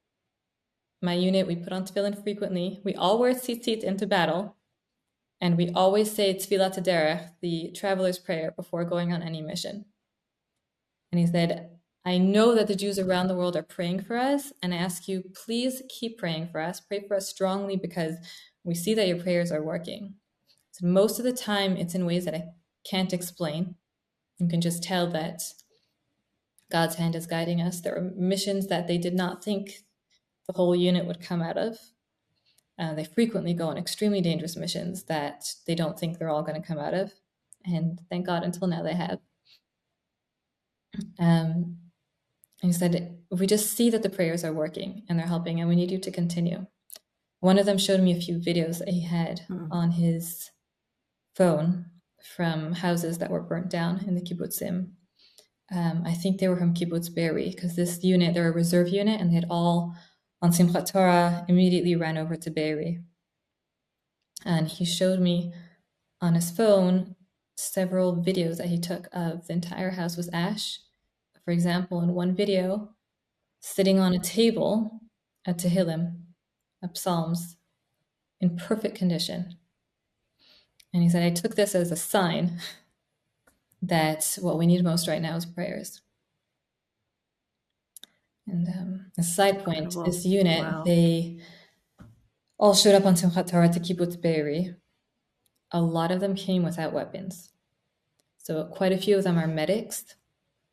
Speaker 1: my unit, we put on tefillin frequently. We all wear tzitzit into battle. And we always say tefillat derech, the traveler's prayer, before going on any mission. And he said, I know that the Jews around the world are praying for us, and I ask you, please keep praying for us. Pray for us strongly because we see that your prayers are working. So most of the time, it's in ways that I can't explain. You can just tell that God's hand is guiding us. There are missions that they did not think the whole unit would come out of. Uh, they frequently go on extremely dangerous missions that they don't think they're all going to come out of. And thank God until now they have. Um, and he said, We just see that the prayers are working and they're helping, and we need you to continue. One of them showed me a few videos that he had mm. on his phone from houses that were burnt down in the kibbutzim um, I think they were from Kibbutz Be'eri because this unit, they're a reserve unit, and they had all on Simchat Torah immediately ran over to Be'eri. And he showed me on his phone several videos that he took of the entire house was ash. For example, in one video, sitting on a table at Tehillim, of Psalms, in perfect condition. And he said, I took this as a sign that what we need most right now is prayers. And um, a side point, Incredible. this unit, wow. they all showed up on Simchat Torah to Kibbutz Be'eri. A lot of them came without weapons. So quite a few of them are medics.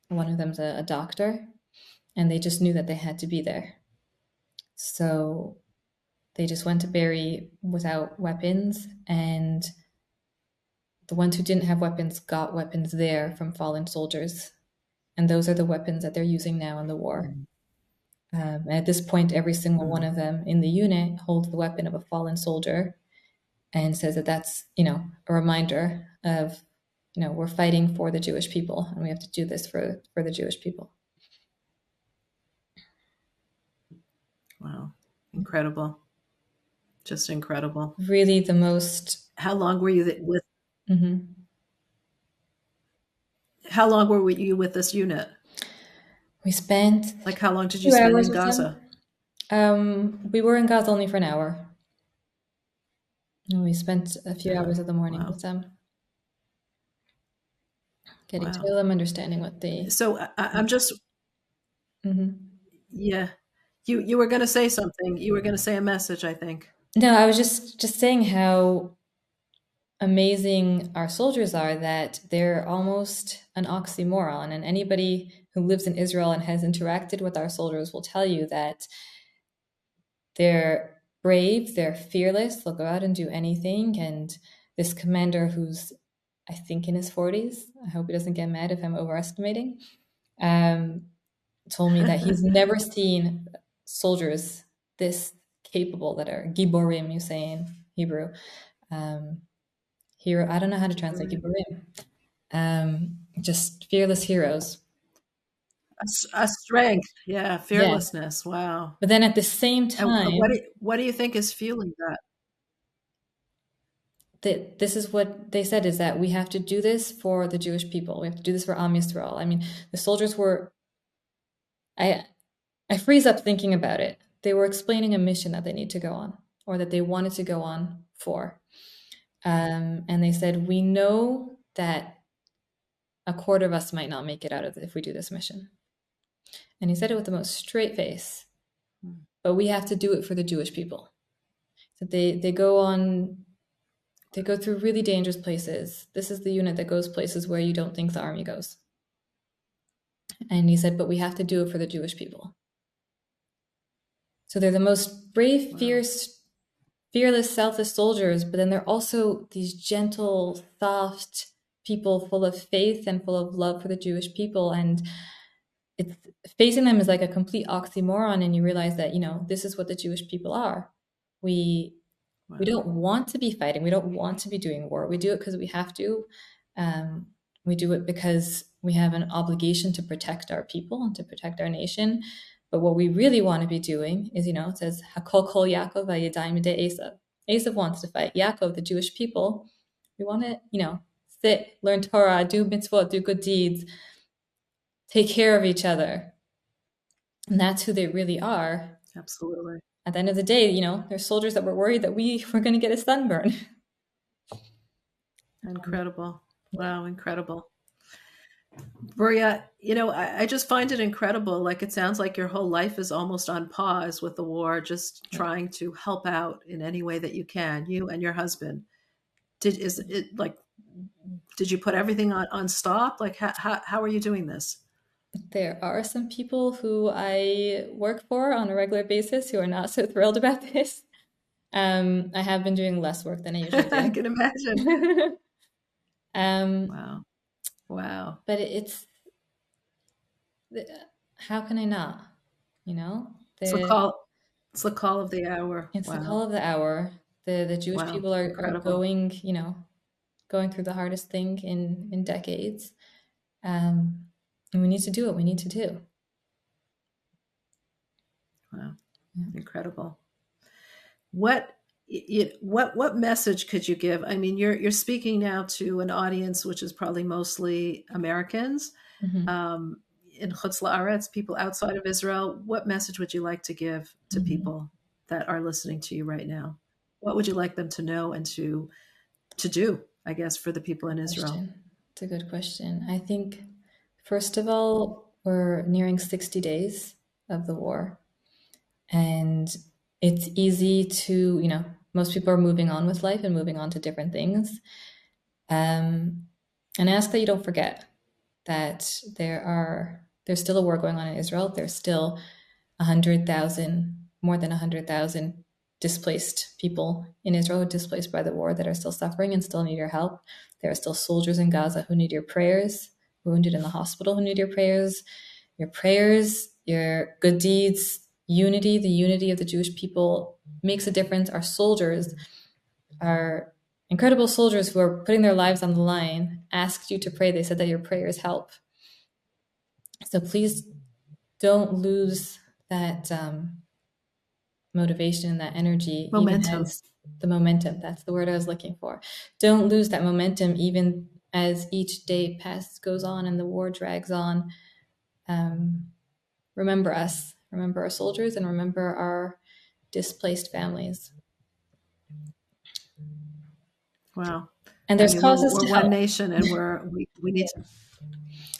Speaker 1: One of them's a, a doctor, and they just knew that they had to be there. So they just went to Be'eri without weapons, and the ones who didn't have weapons got weapons there from fallen soldiers. And those are the weapons that they're using now in the war. Um, at this point, every single one of them in the unit holds the weapon of a fallen soldier and says that that's, you know, a reminder of, you know, we're fighting for the Jewish people and we have to do this for, for the Jewish people.
Speaker 2: Wow. Incredible. Just incredible.
Speaker 1: Really the most.
Speaker 2: How long were you with? Mm-hmm. How long were you with this unit?
Speaker 1: We spent
Speaker 2: like how long did you spend in Gaza?
Speaker 1: Um, we were in Gaza only for an hour. we spent a few hours of the morning wow. with them, getting wow. to know them, understanding what they.
Speaker 2: So I, am just. Mm-hmm. Yeah, you you were going to say something. You were going to say a message. I think.
Speaker 1: No, I was just just saying how amazing our soldiers are that they're almost an oxymoron and anybody who lives in Israel and has interacted with our soldiers will tell you that they're brave, they're fearless, they'll go out and do anything. And this commander, who's I think in his 40s, I hope he doesn't get mad if I'm overestimating, um, told me that he's [LAUGHS] never seen soldiers this capable that are giborim, you say in Hebrew. Um, hero, I don't know how to translate giborim. Um, just fearless heroes
Speaker 2: a, a strength yeah fearlessness yeah. wow
Speaker 1: but then at the same time
Speaker 2: what do, you, what do you think is fueling that
Speaker 1: that this is what they said is that we have to do this for the Jewish people. We have to do this for Am Yisrael. I mean, the soldiers were. I, I freeze up thinking about it. They were explaining a mission that they need to go on, or that they wanted to go on for, um, and they said, "We know that a quarter of us might not make it out of if we do this mission. And he said it with the most straight face. Hmm. But we have to do it for the Jewish people. So they, they go on, they go through really dangerous places. This is the unit that goes places where you don't think the army goes. And he said, but we have to do it for the Jewish people. So they're the most brave, wow. fierce, fearless, selfless soldiers, but then they're also these gentle, soft people full of faith and full of love for the Jewish people. And it's facing them is like a complete oxymoron and you realize that you know this is what the jewish people are. We wow. we don't want to be fighting. We don't want to be doing war. We do it because we have to. Um, we do it because we have an obligation to protect our people and to protect our nation but what we really want to be doing is you know it says hakol kol yaakov de esav esav wants to fight yaakov the jewish people we want to you know sit learn torah do mitzvot do good deeds take care of each other. And that's who they really are.
Speaker 2: Absolutely.
Speaker 1: At the end of the day, you know, there's soldiers that were worried that we [LAUGHS] were going to get a sunburn.
Speaker 2: Incredible. Wow, incredible. Bruria, you know, I, I, just find it incredible. Like it sounds like your whole life is almost on pause with the war, just trying to help out in any way that you can. You and your husband. Did is it like? Did you put everything on on stop? Like how how, how are you doing this?
Speaker 1: there are some people who I work for on a regular basis who are not so [LAUGHS] thrilled about this. Um, I have been doing less work than I usually [LAUGHS] do.
Speaker 2: I can imagine. [LAUGHS]
Speaker 1: um,
Speaker 2: wow, wow.
Speaker 1: But it's how can I not? You know,
Speaker 2: the, it's the call. It's the call of the hour.
Speaker 1: It's wow. the call of the hour. The the Jewish wow. people are, are going, you know, going through the hardest thing in in decades. Um, and we need to do what we need to do.
Speaker 2: Wow. Yeah. Incredible. What it, what what message could you give? I mean, you're you're speaking now to an audience which is probably mostly Americans. Mm-hmm. Um, in Chutz La'aretz, people outside of Israel, what message would you like to give to mm-hmm. people that are listening to you right now? What would you like them to know and to to do? I guess for the people in Israel.
Speaker 1: It's a good question. I think first of all, we're nearing sixty days of the war, and it's easy to you know most people are moving on with life and moving on to different things. Um, and I ask that you don't forget that there are there's still a war going on in Israel. There's still a hundred thousand, more than a hundred thousand displaced people in Israel displaced by the war that are still suffering and still need your help. There are still soldiers in Gaza who need your prayers, wounded in the hospital who need your prayers, your prayers, your good deeds, unity, the unity of the Jewish people makes a difference. Our soldiers, our incredible soldiers who are putting their lives on the line, asked you to pray. They said that your prayers help. So please don't lose that um, motivation, and that energy,
Speaker 2: momentum.
Speaker 1: the momentum. That's the word I was looking for. Don't lose that momentum, even as each day passes, goes on, and the war drags on. Um, remember us. Remember our soldiers, and remember our displaced families.
Speaker 2: Wow.
Speaker 1: And there's I mean, causes
Speaker 2: we're, we're
Speaker 1: to
Speaker 2: one nation, and we're we, we need to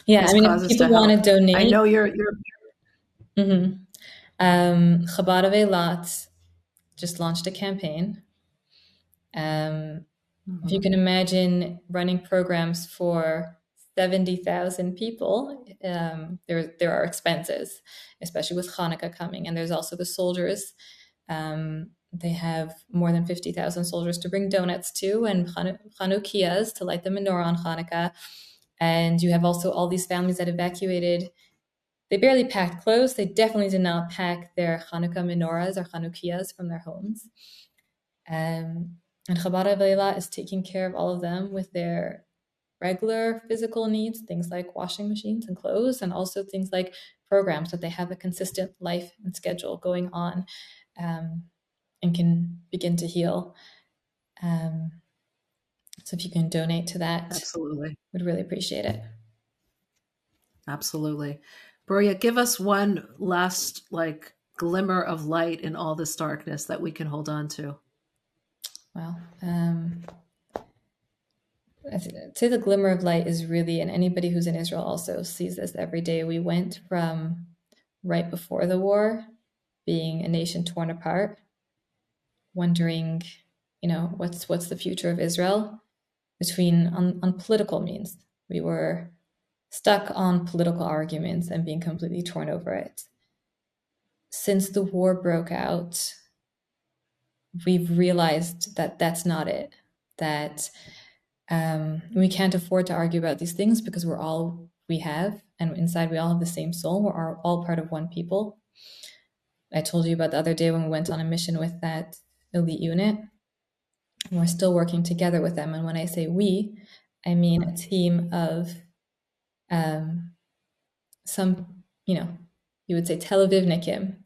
Speaker 1: yeah, I mean, if people want to donate,
Speaker 2: I know you're. you're...
Speaker 1: Mm-hmm. Um, Chabad of Eilat just launched a campaign. Um, mm-hmm. If you can imagine running programs for seventy thousand people, um, there there are expenses, especially with Hanukkah coming, and there's also the soldiers. Um, they have more than fifty thousand soldiers to bring donuts to, and Chanukias to light the menorah on Hanukkah. And you have also all these families that evacuated. They barely packed clothes. They definitely did not pack their Hanukkah menorahs or Chanukias from their homes. Um, and Chabad Eilat is taking care of all of them with their regular physical needs, things like washing machines and clothes, and also things like programs that they have a consistent life and schedule going on um, and can begin to heal. Um, so if you can donate to that,
Speaker 2: absolutely,
Speaker 1: would really appreciate it.
Speaker 2: Absolutely, Bruria, give us one last like glimmer of light in all this darkness that we can hold on to.
Speaker 1: Well, um, I'd say the glimmer of light is really, and anybody who's in Israel also sees this every day. We went from right before the war being a nation torn apart, wondering, you know, what's what's the future of Israel, between on, on political means. We were stuck on political arguments and being completely torn over it. Since the war broke out, we've realized that that's not it. That um, we can't afford to argue about these things because we're all we have, and inside we all have the same soul. We're all part of one people. I told you about the other day when we went on a mission with that elite unit and we're still working together with them. And when I say we, I mean a team of um, some, you know, you would say Tel Aviv Avivnikim,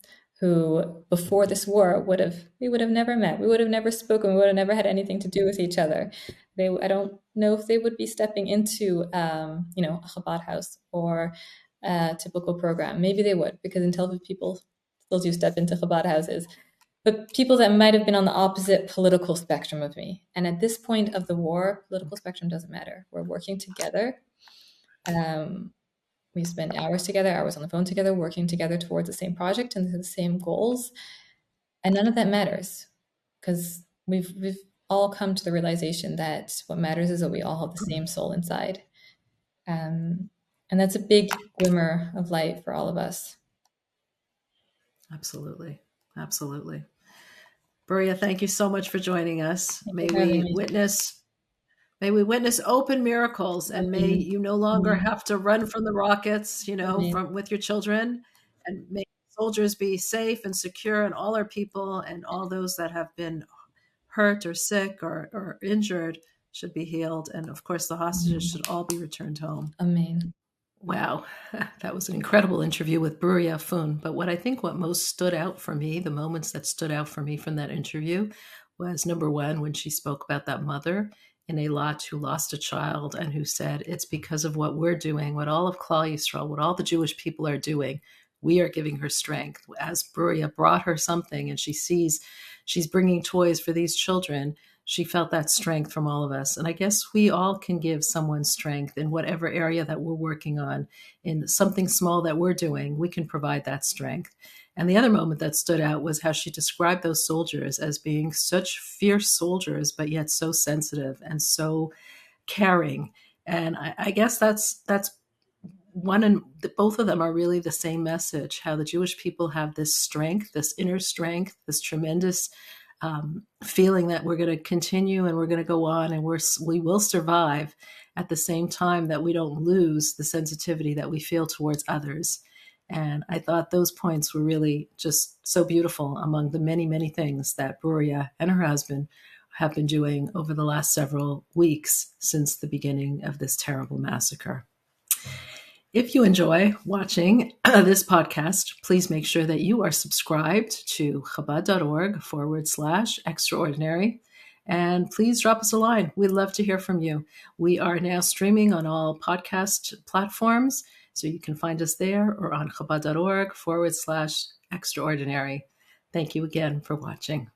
Speaker 1: who before this war would have we would have never met, we would have never spoken, we would have never had anything to do with each other. They, I don't know if they would be stepping into, um, you know, a Chabad house or a typical program. Maybe they would, because in Tel Aviv people still do step into Chabad houses but people that might have been on the opposite political spectrum of me. And at this point of the war, political spectrum doesn't matter. We're working together. Um, we spend hours together, hours on the phone together, working together towards the same project and the same goals. And none of that matters because we've we've all come to the realization that what matters is that we all have the same soul inside. Um, and that's a big glimmer of light for all of us.
Speaker 2: Absolutely. Absolutely. Bruria, thank you so much for joining us. May we witness may we witness open miracles and may you no longer have to run from the rockets, you know, from with your children. And may soldiers be safe and secure and all our people and all those that have been hurt or sick or, or injured should be healed. And of course the hostages should all be returned home.
Speaker 1: Amen.
Speaker 2: Wow, [LAUGHS] that was an incredible interview with Bruria Efune. But what I think what most stood out for me, the moments that stood out for me from that interview, was number one, when she spoke about that mother in Eilat who lost a child and who said, It's because of what we're doing, what all of Klal Yisrael, what all the Jewish people are doing. We are giving her strength. As Bruria brought her something and she sees she's bringing toys for these children, she felt that strength from all of us. And I guess we all can give someone strength in whatever area that we're working on, in something small that we're doing, we can provide that strength. And the other moment that stood out was how she described those soldiers as being such fierce soldiers, but yet so sensitive and so caring. And I, I guess that's that's one and both of them are really the same message how the jewish people have this strength this inner strength this tremendous um, feeling that we're going to continue and we're going to go on and we're we will survive at the same time that we don't lose the sensitivity that we feel towards others and i thought those points were really just so beautiful among the many many things that Bruria and her husband have been doing over the last several weeks since the beginning of this terrible massacre if you enjoy watching uh, this podcast, please make sure that you are subscribed to chabad.org forward slash extraordinary. And please drop us a line. We'd love to hear from you. We are now streaming on all podcast platforms, so you can find us there or on chabad.org forward slash extraordinary. Thank you again for watching.